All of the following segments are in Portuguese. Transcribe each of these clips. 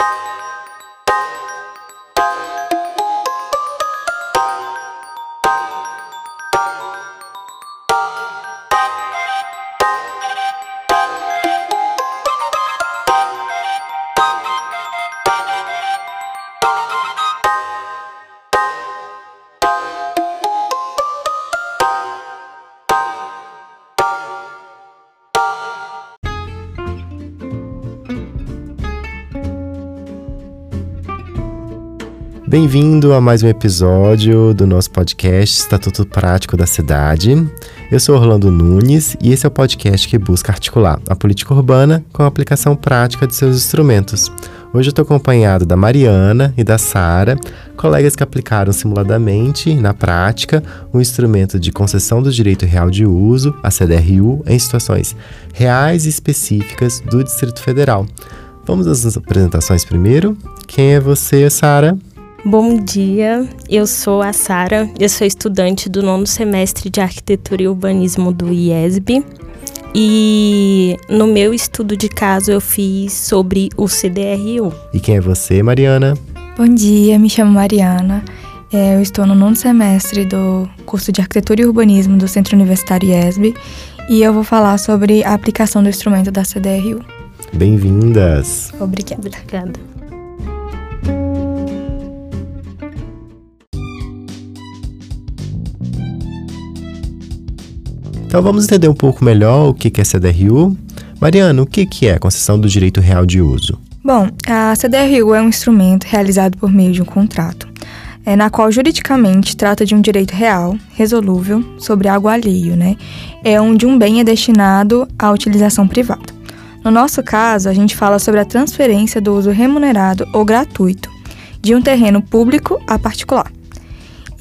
you Bem-vindo a mais um episódio do nosso podcast Estatuto Prático da Cidade. Eu sou Orlando Nunes e esse é o podcast que busca articular a política urbana com a aplicação prática de seus instrumentos. Hoje eu estou acompanhado da Mariana e da Sara, colegas que aplicaram simuladamente, na prática, o instrumento de concessão do direito real de uso, a CDRU, em situações reais e específicas do Distrito Federal. Vamos às apresentações primeiro. Quem é você, Sara? Bom dia, eu sou a Sara, eu sou estudante do nono semestre de Arquitetura e Urbanismo do IESB e no meu estudo de caso eu fiz sobre o CDRU. E quem é você, Mariana? Bom dia, me chamo Mariana, é, eu estou no nono semestre do curso de Arquitetura e Urbanismo do Centro Universitário IESB e eu vou falar sobre a aplicação do instrumento da CDRU. Bem-vindas! Obrigada. Obrigada. Então vamos entender um pouco melhor o que é CDRU. Mariana, o que é concessão do direito real de uso? Bom, a CDRU é um instrumento realizado por meio de um contrato, é, na qual juridicamente trata de um direito real, resolúvel, sobre algo alheio, né? É onde um bem é destinado à utilização privada. No nosso caso, a gente fala sobre a transferência do uso remunerado ou gratuito de um terreno público a particular.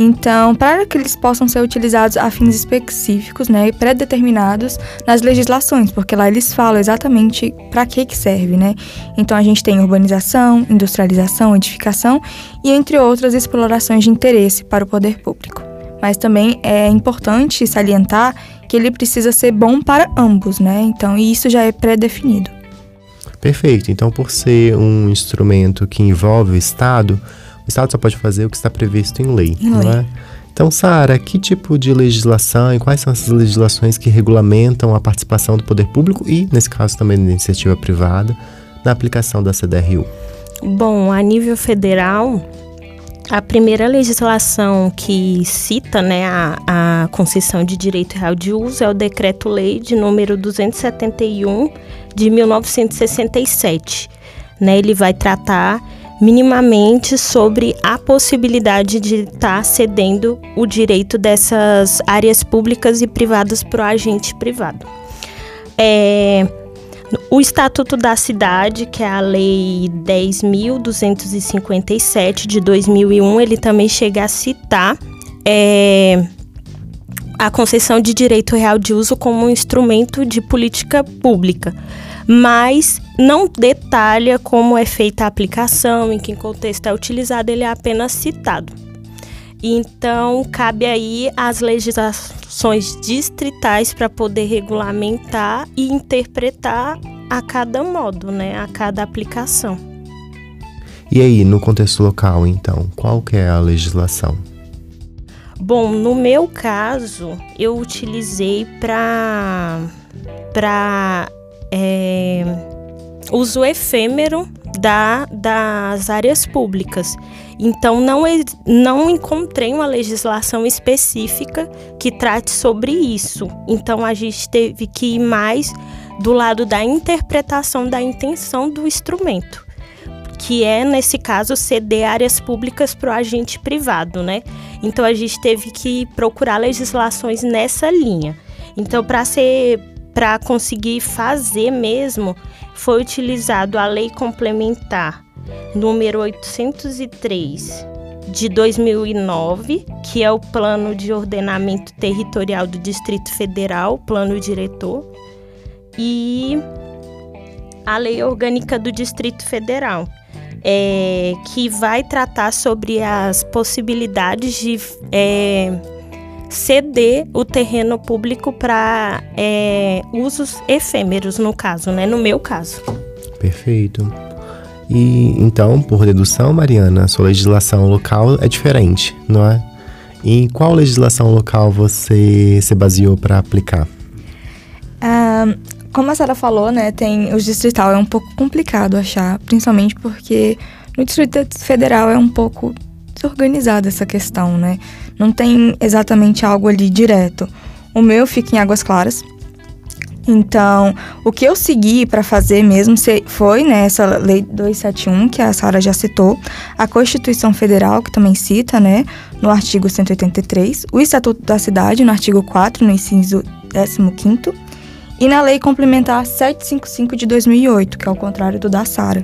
Então, para que eles possam ser utilizados a fins específicos, né, pré-determinados nas legislações, porque lá eles falam exatamente para que que serve, né? Então, a gente tem urbanização, industrialização, edificação e entre outras explorações de interesse para o poder público. Mas também é importante salientar que ele precisa ser bom para ambos, né? Então, isso já é pré-definido. Perfeito. Então, por ser um instrumento que envolve o Estado, Estado só pode fazer o que está previsto em lei, em não lei. é? Então, Sara, que tipo de legislação e quais são essas legislações que regulamentam a participação do poder público e, nesse caso, também da iniciativa privada na aplicação da CDRU? Bom, a nível federal, a primeira legislação que cita né, a, a concessão de direito real de uso é o Decreto-Lei de número 271 de 1967. Né, ele vai tratar minimamente sobre a possibilidade de estar tá cedendo o direito dessas áreas públicas e privadas para o agente privado. É, o Estatuto da Cidade, que é a Lei 10.257 de 2001, ele também chega a citar é, a concessão de direito real de uso como um instrumento de política pública mas não detalha como é feita a aplicação, em que contexto é utilizado, ele é apenas citado. Então, cabe aí as legislações distritais para poder regulamentar e interpretar a cada modo, né, a cada aplicação. E aí, no contexto local, então, qual que é a legislação? Bom, no meu caso, eu utilizei para para é, uso efêmero da, das áreas públicas. Então, não, não encontrei uma legislação específica que trate sobre isso. Então, a gente teve que ir mais do lado da interpretação da intenção do instrumento, que é, nesse caso, ceder áreas públicas para o agente privado, né? Então, a gente teve que procurar legislações nessa linha. Então, para ser para conseguir fazer mesmo, foi utilizado a Lei Complementar número 803 de 2009, que é o Plano de Ordenamento Territorial do Distrito Federal, Plano Diretor, e a Lei Orgânica do Distrito Federal, é, que vai tratar sobre as possibilidades de é, ceder o terreno público para é, usos efêmeros, no caso, né? No meu caso. Perfeito. E então, por dedução, Mariana, sua legislação local é diferente, não é? E em qual legislação local você se baseou para aplicar? Ah, como a Sara falou, né, tem os distrital é um pouco complicado achar, principalmente porque no Distrito Federal é um pouco desorganizada essa questão, né? Não tem exatamente algo ali direto. O meu fica em Águas Claras. Então, o que eu segui para fazer mesmo foi né, essa lei 271 que a Sara já citou, a Constituição Federal que também cita, né, no artigo 183, o Estatuto da Cidade no artigo 4, no inciso 15 e na Lei Complementar 755 de 2008, que é o contrário do da Sara.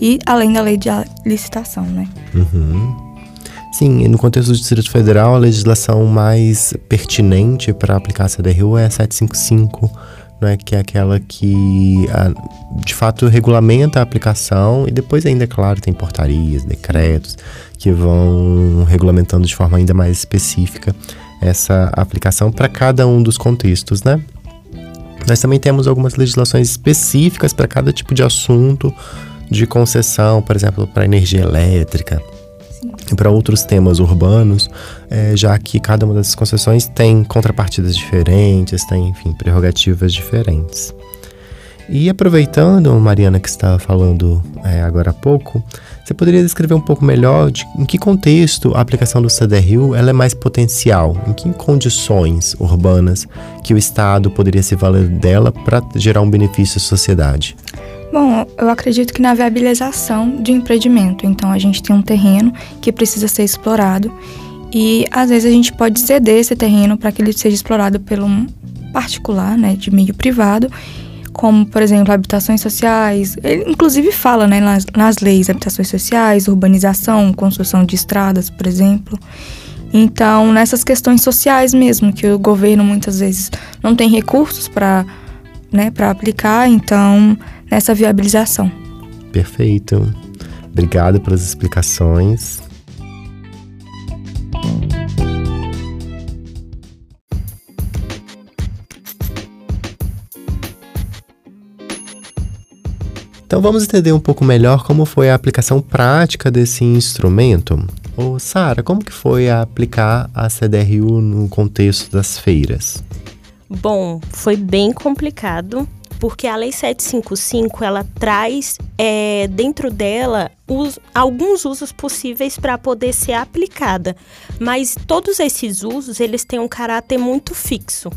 E além da lei de licitação, né? Uhum. Sim, no contexto do Distrito Federal, a legislação mais pertinente para aplicar a CDRU é a 755, né, que é aquela que de fato regulamenta a aplicação e depois ainda, é claro, tem portarias, decretos que vão regulamentando de forma ainda mais específica essa aplicação para cada um dos contextos, né? Nós também temos algumas legislações específicas para cada tipo de assunto de concessão, por exemplo, para energia elétrica para outros temas urbanos, é, já que cada uma dessas concessões tem contrapartidas diferentes, tem, enfim, prerrogativas diferentes. E aproveitando, Mariana, que estava falando é, agora há pouco, você poderia descrever um pouco melhor de, em que contexto a aplicação do CDRU ela é mais potencial? Em que condições urbanas que o Estado poderia se valer dela para gerar um benefício à sociedade? Bom, eu acredito que na viabilização de empreendimento. Então, a gente tem um terreno que precisa ser explorado e às vezes a gente pode ceder esse terreno para que ele seja explorado pelo particular, né, de meio privado, como, por exemplo, habitações sociais. Ele, inclusive, fala né, nas, nas leis habitações sociais, urbanização, construção de estradas, por exemplo. Então, nessas questões sociais mesmo, que o governo muitas vezes não tem recursos para né, aplicar, então nessa viabilização. Perfeito. Obrigado pelas explicações. Então vamos entender um pouco melhor como foi a aplicação prática desse instrumento. Ô Sara, como que foi aplicar a CDRU no contexto das feiras? Bom, foi bem complicado, porque a Lei 755 ela traz é, dentro dela os, alguns usos possíveis para poder ser aplicada, mas todos esses usos eles têm um caráter muito fixo.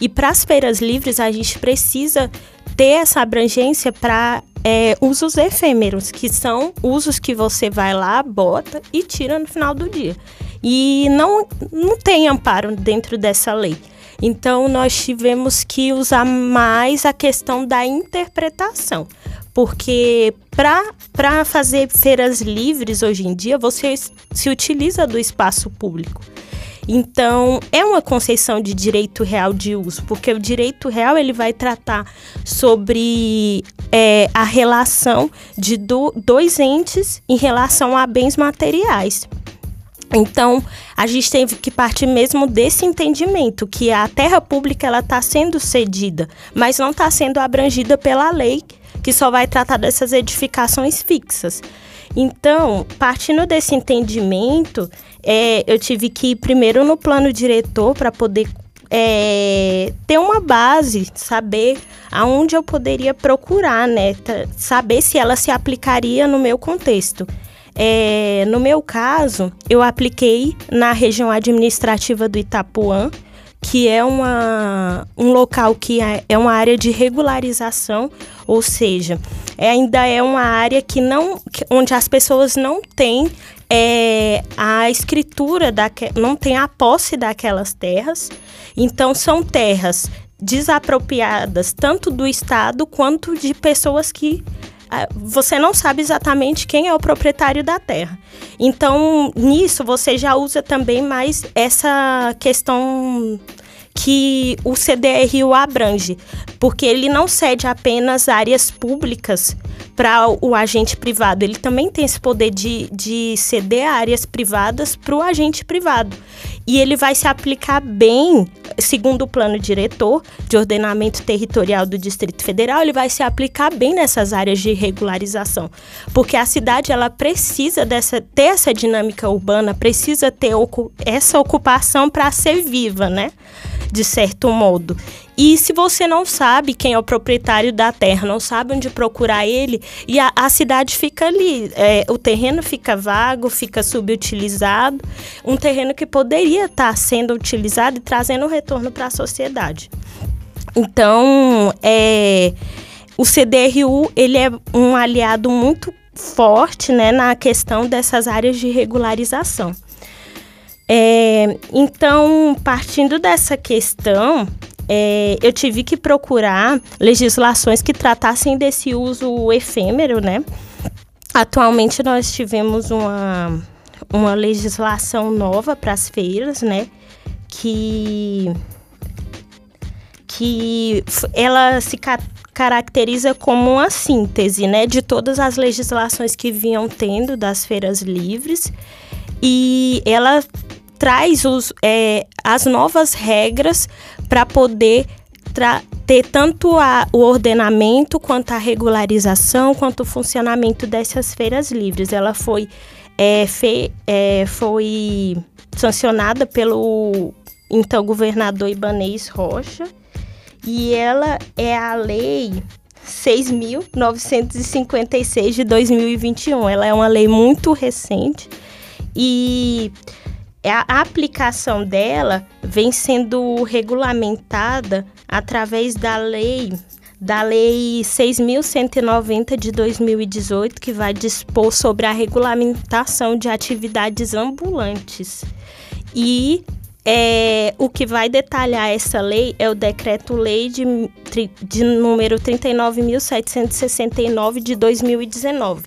E para as feiras livres a gente precisa ter essa abrangência para é, usos efêmeros, que são usos que você vai lá, bota e tira no final do dia. E não, não tem amparo dentro dessa lei. Então, nós tivemos que usar mais a questão da interpretação, porque para fazer feiras livres hoje em dia, você se utiliza do espaço público. Então, é uma conceição de direito real de uso, porque o direito real ele vai tratar sobre é, a relação de do, dois entes em relação a bens materiais. Então, a gente teve que partir mesmo desse entendimento que a terra pública ela está sendo cedida, mas não está sendo abrangida pela lei, que só vai tratar dessas edificações fixas. Então, partindo desse entendimento, é, eu tive que ir primeiro no plano diretor para poder é, ter uma base, saber aonde eu poderia procurar, né? Saber se ela se aplicaria no meu contexto. É, no meu caso, eu apliquei na região administrativa do Itapuã, que é uma, um local que é, é uma área de regularização, ou seja, é, ainda é uma área que não, onde as pessoas não têm é, a escritura, da, não tem a posse daquelas terras. Então, são terras desapropriadas tanto do Estado quanto de pessoas que você não sabe exatamente quem é o proprietário da terra. Então, nisso, você já usa também mais essa questão que o CDRU abrange, porque ele não cede apenas áreas públicas para o agente privado, ele também tem esse poder de, de ceder áreas privadas para o agente privado. E ele vai se aplicar bem segundo o plano diretor de ordenamento territorial do Distrito Federal, ele vai se aplicar bem nessas áreas de regularização, porque a cidade ela precisa dessa ter essa dinâmica urbana, precisa ter essa ocupação para ser viva, né? De certo modo. E se você não sabe quem é o proprietário da terra, não sabe onde procurar ele, e a, a cidade fica ali, é, o terreno fica vago, fica subutilizado, um terreno que poderia estar tá sendo utilizado e trazendo retorno para a sociedade. Então, é, o CDRU ele é um aliado muito forte né, na questão dessas áreas de regularização. É, então, partindo dessa questão, é, eu tive que procurar legislações que tratassem desse uso efêmero, né? Atualmente nós tivemos uma, uma legislação nova para as feiras, né? Que, que ela se ca caracteriza como uma síntese, né? De todas as legislações que vinham tendo das feiras livres. E ela traz os, é, as novas regras para poder ter tanto a, o ordenamento quanto a regularização, quanto o funcionamento dessas feiras livres. Ela foi, é, fe, é, foi sancionada pelo então governador Ibanez Rocha e ela é a lei 6.956 de 2021. Ela é uma lei muito recente e a aplicação dela vem sendo regulamentada através da lei da lei 6190 de 2018 que vai dispor sobre a regulamentação de atividades ambulantes. E é, o que vai detalhar essa lei é o decreto-lei de, de número 39.769 de 2019.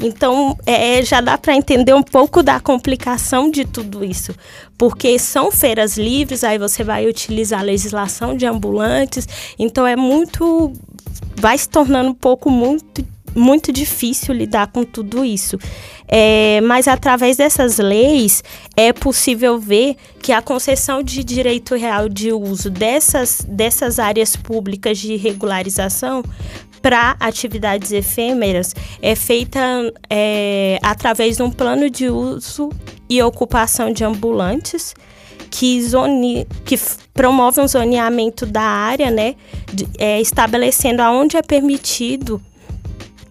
Então, é, já dá para entender um pouco da complicação de tudo isso, porque são feiras livres, aí você vai utilizar a legislação de ambulantes, então é muito. vai se tornando um pouco muito muito difícil lidar com tudo isso. É, mas através dessas leis é possível ver que a concessão de direito real de uso dessas, dessas áreas públicas de regularização para atividades efêmeras é feita é, através de um plano de uso e ocupação de ambulantes que, zone, que promove um zoneamento da área, né, de, é, estabelecendo aonde é permitido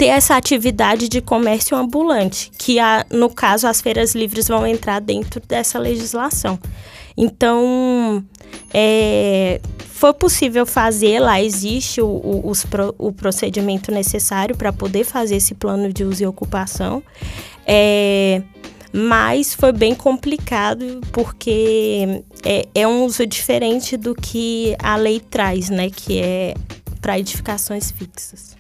ter essa atividade de comércio ambulante, que a, no caso as feiras livres vão entrar dentro dessa legislação. Então, é, foi possível fazer, lá existe o, o, os, o procedimento necessário para poder fazer esse plano de uso e ocupação. É, mas foi bem complicado porque é, é, um uso diferente do que a lei traz, né? Que é para edificações fixas.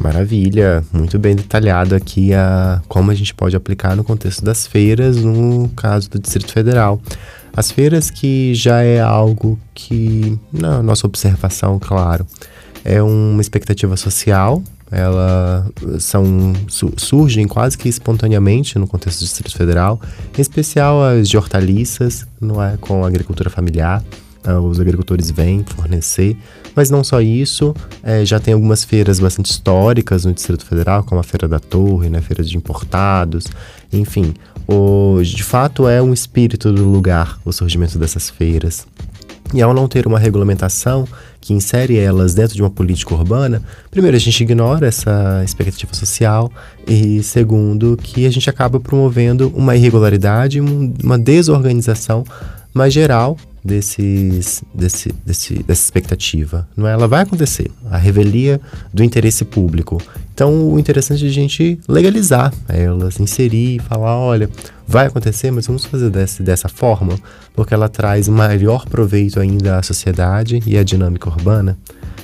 Maravilha, muito bem detalhado aqui a como a gente pode aplicar no contexto das feiras, no caso do Distrito Federal. As feiras que já é algo que, na nossa observação, claro, é uma expectativa social, elas são surgem quase que espontaneamente no contexto do Distrito Federal, em especial as de hortaliças, não é, com a agricultura familiar. Ah, os agricultores vêm fornecer. Mas não só isso, é, já tem algumas feiras bastante históricas no Distrito Federal, como a Feira da Torre, né, feiras de importados, enfim. O, de fato, é um espírito do lugar o surgimento dessas feiras. E ao não ter uma regulamentação que insere elas dentro de uma política urbana, primeiro, a gente ignora essa expectativa social e, segundo, que a gente acaba promovendo uma irregularidade, uma desorganização mais geral desses, desse, desse, dessa expectativa. Não é? Ela vai acontecer, a revelia do interesse público. Então, o interessante é a gente legalizar elas, inserir, falar, olha, vai acontecer, mas vamos fazer desse, dessa forma, porque ela traz maior proveito ainda à sociedade e à dinâmica urbana,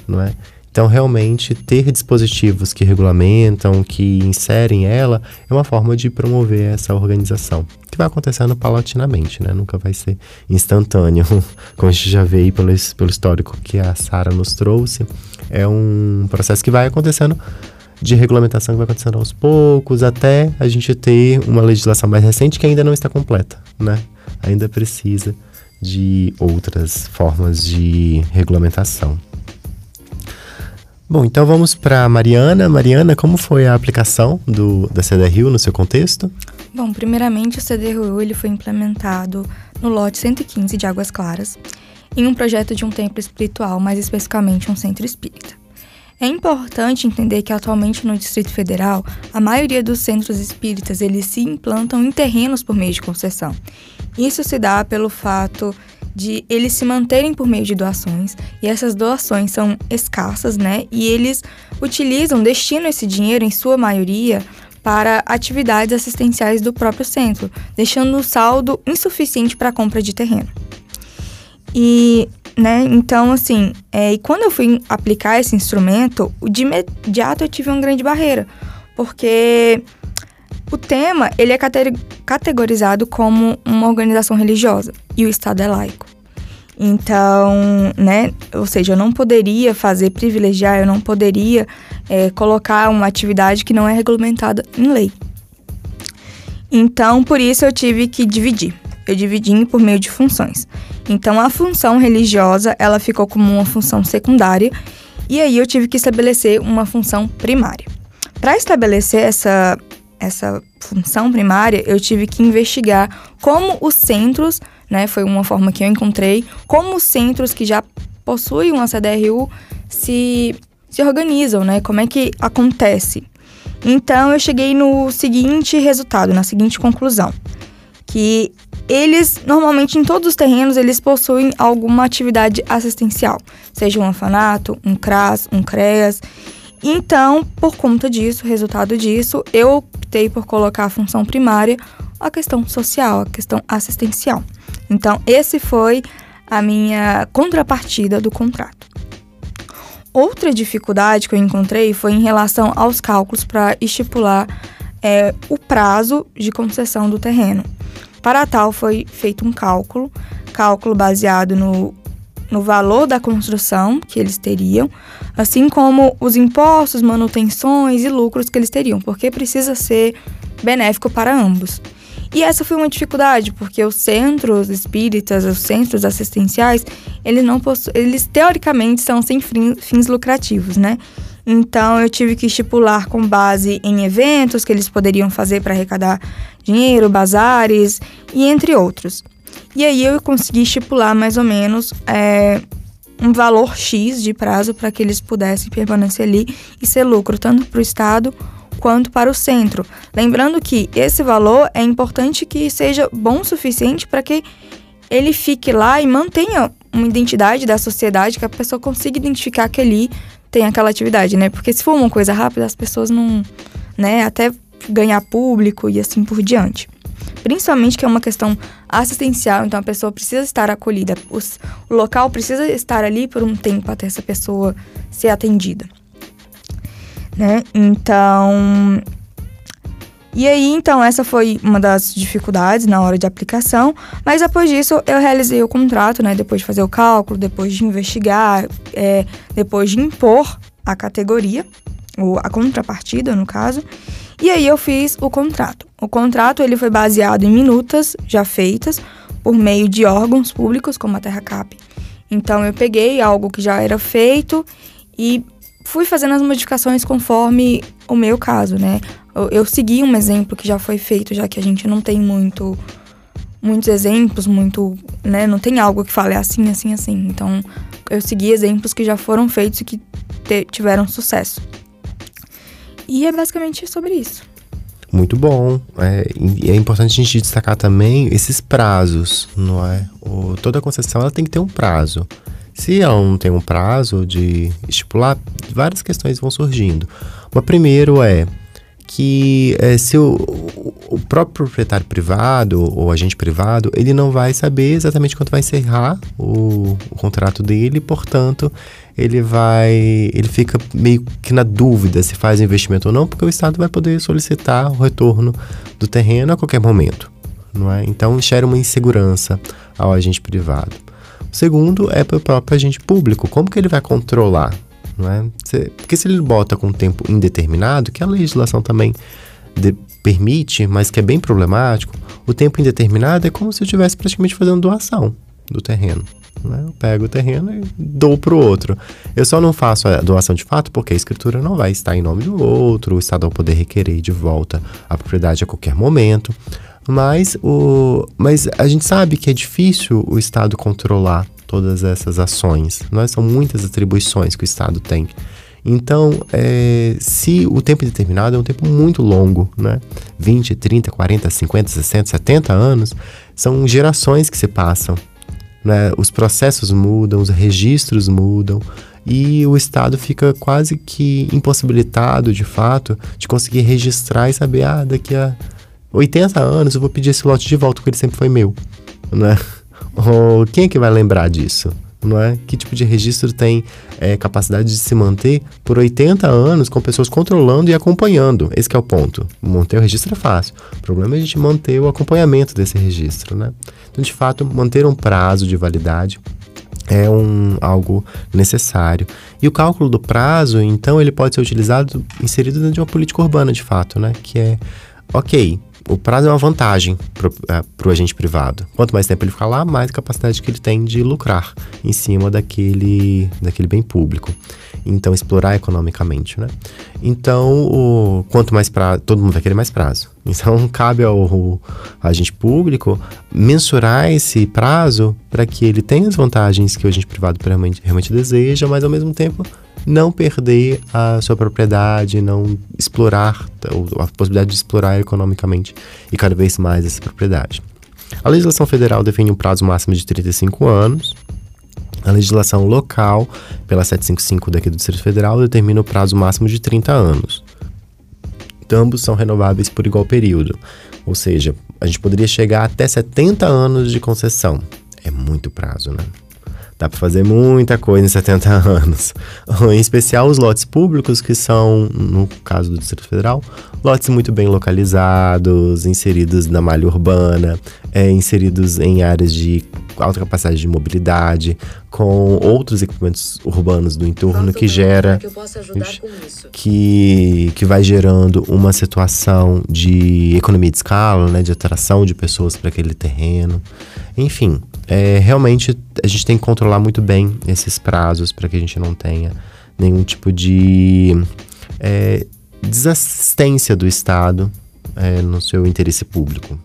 não é? Então, realmente, ter dispositivos que regulamentam, que inserem ela, é uma forma de promover essa organização, que vai acontecendo paulatinamente, né? Nunca vai ser instantâneo, como a gente já vê aí pelo, pelo histórico que a Sara nos trouxe. É um processo que vai acontecendo de regulamentação que vai acontecendo aos poucos, até a gente ter uma legislação mais recente que ainda não está completa, né? Ainda precisa de outras formas de regulamentação. Bom, então vamos para Mariana. Mariana, como foi a aplicação do, da CDRU no seu contexto? Bom, primeiramente o CDRU ele foi implementado no lote 115 de Águas Claras, em um projeto de um templo espiritual, mais especificamente um centro espírita. É importante entender que atualmente no Distrito Federal, a maioria dos centros espíritas eles se implantam em terrenos por meio de concessão. Isso se dá pelo fato de eles se manterem por meio de doações, e essas doações são escassas, né? E eles utilizam, destinam esse dinheiro, em sua maioria, para atividades assistenciais do próprio centro, deixando o saldo insuficiente para a compra de terreno. E, né, então, assim, é, e quando eu fui aplicar esse instrumento, de imediato eu tive uma grande barreira, porque o tema ele é categorizado como uma organização religiosa e o Estado é laico. Então, né, ou seja, eu não poderia fazer privilegiar, eu não poderia é, colocar uma atividade que não é regulamentada em lei. Então, por isso eu tive que dividir. Eu dividi por meio de funções. Então, a função religiosa, ela ficou como uma função secundária, e aí eu tive que estabelecer uma função primária. Para estabelecer essa essa função primária, eu tive que investigar como os centros, né, foi uma forma que eu encontrei, como os centros que já possuem uma CDRU se, se organizam, né, como é que acontece. Então, eu cheguei no seguinte resultado, na seguinte conclusão, que eles, normalmente, em todos os terrenos, eles possuem alguma atividade assistencial, seja um orfanato, um CRAS, um CREAS, então, por conta disso, resultado disso, eu optei por colocar a função primária a questão social, a questão assistencial. Então, esse foi a minha contrapartida do contrato. Outra dificuldade que eu encontrei foi em relação aos cálculos para estipular é, o prazo de concessão do terreno. Para tal, foi feito um cálculo, cálculo baseado no no valor da construção que eles teriam, assim como os impostos, manutenções e lucros que eles teriam, porque precisa ser benéfico para ambos. E essa foi uma dificuldade, porque os centros espíritas, os centros assistenciais, eles não eles teoricamente são sem fins lucrativos, né? Então eu tive que estipular com base em eventos que eles poderiam fazer para arrecadar dinheiro, bazares e entre outros. E aí eu consegui estipular mais ou menos é, um valor X de prazo para que eles pudessem permanecer ali e ser lucro tanto para o Estado quanto para o centro. Lembrando que esse valor é importante que seja bom o suficiente para que ele fique lá e mantenha uma identidade da sociedade, que a pessoa consiga identificar que ali tem aquela atividade, né? Porque se for uma coisa rápida, as pessoas não, né, até ganhar público e assim por diante principalmente que é uma questão assistencial, então a pessoa precisa estar acolhida, Os, o local precisa estar ali por um tempo até essa pessoa ser atendida. Né? Então, e aí, então, essa foi uma das dificuldades na hora de aplicação, mas depois disso eu realizei o contrato, né? Depois de fazer o cálculo, depois de investigar, é, depois de impor a categoria, ou a contrapartida, no caso. E aí eu fiz o contrato. O contrato ele foi baseado em minutas já feitas por meio de órgãos públicos como a TerraCap. Então eu peguei algo que já era feito e fui fazendo as modificações conforme o meu caso, né? Eu, eu segui um exemplo que já foi feito, já que a gente não tem muito muitos exemplos, muito, né, não tem algo que fale assim, assim, assim. Então, eu segui exemplos que já foram feitos e que tiveram sucesso. E é basicamente sobre isso. Muito bom. É, é importante a gente destacar também esses prazos, não é? O, toda concessão ela tem que ter um prazo. Se ela não tem um prazo de estipular, várias questões vão surgindo. O primeiro é que é, se o, o, próprio proprietário privado ou agente privado, ele não vai saber exatamente quanto vai encerrar o, o contrato dele, portanto, ele vai, ele fica meio que na dúvida se faz investimento ou não, porque o Estado vai poder solicitar o retorno do terreno a qualquer momento, não é? Então gera uma insegurança ao agente privado. O segundo é para o próprio agente público, como que ele vai controlar, não é? Porque se ele bota com tempo indeterminado, que a legislação também de, permite, mas que é bem problemático, o tempo indeterminado é como se eu estivesse praticamente fazendo doação. do terreno. Né? Eu pego o terreno e dou para o outro. Eu só não faço a doação de fato porque a escritura não vai estar em nome do outro, o Estado vai poder requerer de volta a propriedade a qualquer momento. Mas, o, mas a gente sabe que é difícil o Estado controlar todas essas ações. Nós? São muitas atribuições que o Estado tem. Então, é, se o tempo determinado é um tempo muito longo, né? 20, 30, 40, 50, 60, 70 anos, são gerações que se passam. Né? Os processos mudam, os registros mudam e o Estado fica quase que impossibilitado, de fato, de conseguir registrar e saber, ah, daqui a 80 anos eu vou pedir esse lote de volta porque ele sempre foi meu, né? Ou quem é que vai lembrar disso? Não é? Que tipo de registro tem é, capacidade de se manter por 80 anos com pessoas controlando e acompanhando? Esse é o ponto. Manter o registro é fácil. O problema é a gente manter o acompanhamento desse registro, né? Então, de fato, manter um prazo de validade é um, algo necessário. E o cálculo do prazo, então, ele pode ser utilizado, inserido dentro de uma política urbana, de fato, né? Que é, ok, o prazo é uma vantagem para o é, agente privado. Quanto mais tempo ele ficar lá, mais capacidade que ele tem de lucrar em cima daquele, daquele bem público. Então, explorar economicamente, né? Então, o, quanto mais prazo, todo mundo vai querer mais prazo. Então, cabe ao, ao agente público mensurar esse prazo para que ele tenha as vantagens que o agente privado realmente, realmente deseja, mas ao mesmo tempo não perder a sua propriedade, não explorar, a possibilidade de explorar economicamente e cada vez mais essa propriedade. A legislação federal define um prazo máximo de 35 anos. A legislação local, pela 755 daqui do Distrito Federal, determina o prazo máximo de 30 anos. Ambos são renováveis por igual período, ou seja, a gente poderia chegar até 70 anos de concessão. É muito prazo, né? Dá para fazer muita coisa em 70 anos. em especial os lotes públicos, que são, no caso do Distrito Federal, lotes muito bem localizados, inseridos na malha urbana, é, inseridos em áreas de alta capacidade de mobilidade, com outros equipamentos urbanos do entorno que gera que, que, que vai gerando uma situação de economia de escala, né, de atração de pessoas para aquele terreno. Enfim, é, realmente a gente tem que controlar muito bem esses prazos para que a gente não tenha nenhum tipo de é, desassistência do Estado é, no seu interesse público.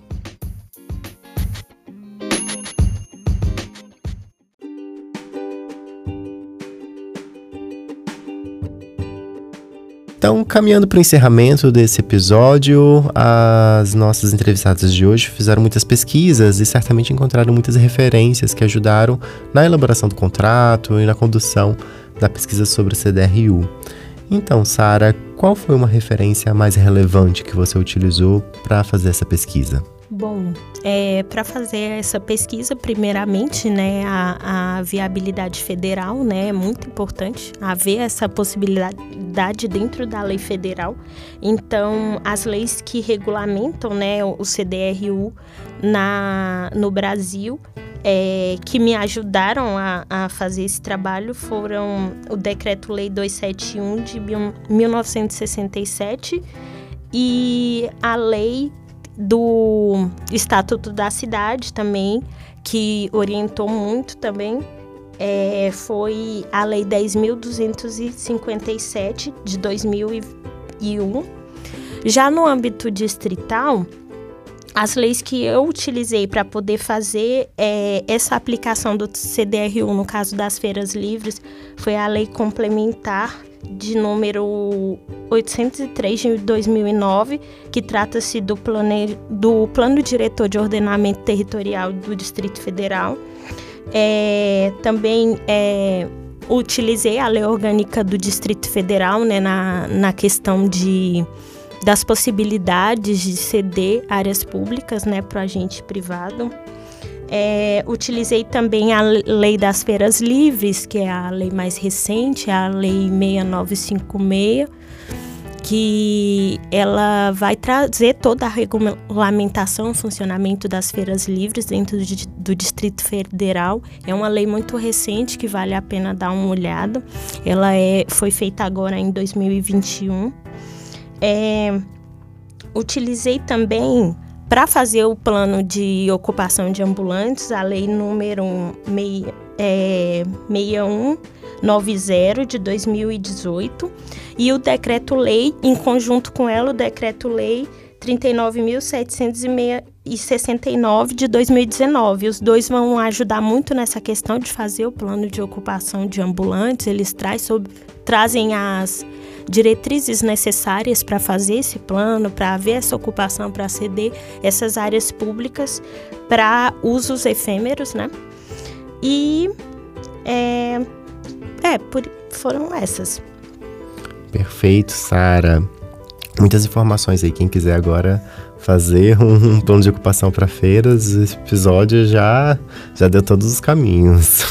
Então, caminhando para o encerramento desse episódio, as nossas entrevistadas de hoje fizeram muitas pesquisas e certamente encontraram muitas referências que ajudaram na elaboração do contrato e na condução da pesquisa sobre o CDRU. Então, Sara, qual foi uma referência mais relevante que você utilizou para fazer essa pesquisa? Bom, é, para fazer essa pesquisa, primeiramente, né, a, a, viabilidade federal, né, é muito importante haver essa possibilidade dentro da lei federal. Então, as leis que regulamentam, né, o CDRU na, no Brasil, é, que me ajudaram a, a, fazer esse trabalho foram o Decreto-Lei 271 de 1967 e a Lei do Estatuto da Cidade também, que orientou muito também, é, foi a Lei 10.257 de 2001. Já no âmbito distrital, as leis que eu utilizei para poder fazer é, essa aplicação do CDRU, no caso das feiras livres, foi a lei complementar de número 803 de 2009, que trata-se do, plane... do Plano Diretor de Ordenamento Territorial do Distrito Federal. É, também é, utilizei a Lei Orgânica do Distrito Federal né, na, na questão de, das possibilidades de ceder áreas públicas né, para agente privado. É, utilizei também a lei das feiras livres, que é a lei mais recente, a lei 6956, que ela vai trazer toda a regulamentação, funcionamento das feiras livres dentro do, Distrito Federal. É uma lei muito recente que vale a pena dar uma olhada. Ela é, foi feita agora em 2021. É, utilizei também para fazer o plano de ocupação de ambulantes, a lei número é, 6190 de 2018 e o decreto-lei, em conjunto com ela, o decreto-lei 39.769 de 2019. Os dois vão ajudar muito nessa questão de fazer o plano de ocupação de ambulantes. Eles sobre, trazem as diretrizes necessárias para fazer esse plano, para haver essa ocupação, para ceder essas áreas públicas para usos efêmeros, né? E é, é por, foram essas. Perfeito, Sara. Muitas informações aí. Quem quiser agora fazer um, plano de ocupação para feiras, esse episódio já, já deu todos os caminhos.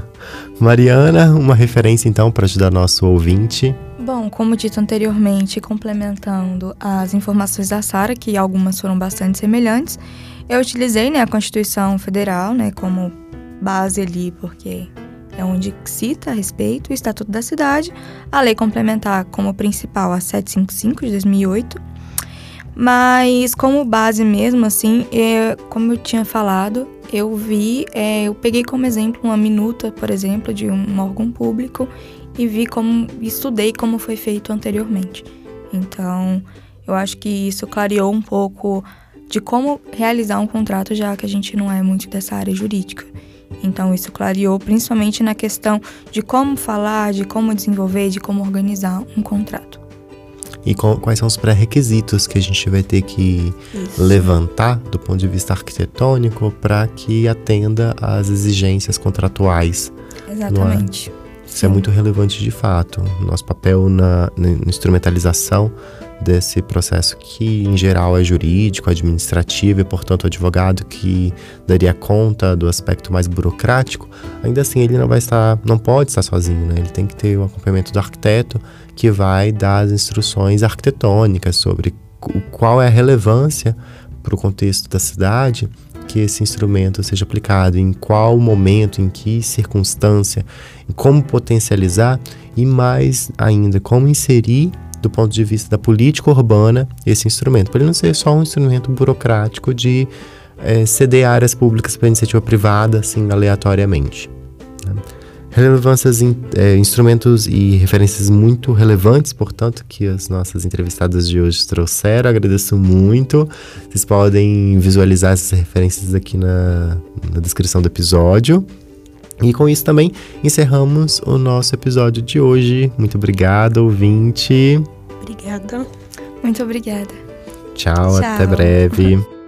Mariana, uma referência então para ajudar nosso ouvinte. Bom, como dito anteriormente, complementando as informações da Sara, que algumas foram bastante semelhantes, eu utilizei né, a Constituição Federal né, como base ali, porque é onde cita a respeito o Estatuto da Cidade, a lei complementar como principal a 755 de 2008, mas como base mesmo, assim, é, como eu tinha falado, eu vi, é, eu peguei como exemplo uma minuta, por exemplo, de um órgão público e vi como, estudei como foi feito anteriormente. Então, eu acho que isso clareou um pouco de como realizar um contrato, já que a gente não é muito dessa área jurídica. Então, isso clareou principalmente na questão de como falar, de como desenvolver, de como organizar um contrato. E quais são os pré-requisitos que a gente vai ter que isso. levantar do ponto de vista arquitetônico para que atenda às exigências contratuais? É? Exatamente. Isso é muito relevante de fato. Nosso papel na, na instrumentalização desse processo que em geral é jurídico, administrativo e portanto o advogado que daria conta do aspecto mais burocrático, ainda assim ele não vai estar, não pode estar sozinho, né? Ele tem que ter o acompanhamento do arquiteto que vai dar as instruções arquitetônicas sobre qual é a relevância para o contexto da cidade que esse instrumento seja aplicado, em qual momento, em que circunstância, como potencializar e mais ainda como inserir do ponto de vista da política urbana esse instrumento, para ele não ser só um instrumento burocrático de é, ceder áreas públicas para iniciativa privada, assim, aleatoriamente. Né? Relevâncias, in, é, instrumentos e referências muito relevantes, portanto, que as nossas entrevistadas de hoje trouxeram. Agradeço muito. Vocês podem visualizar essas referências aqui na, na descrição do episódio. E com isso também encerramos o nosso episódio de hoje. Muito obrigado, ouvinte. Obrigada. Muito obrigada. Tchau, Tchau. até breve.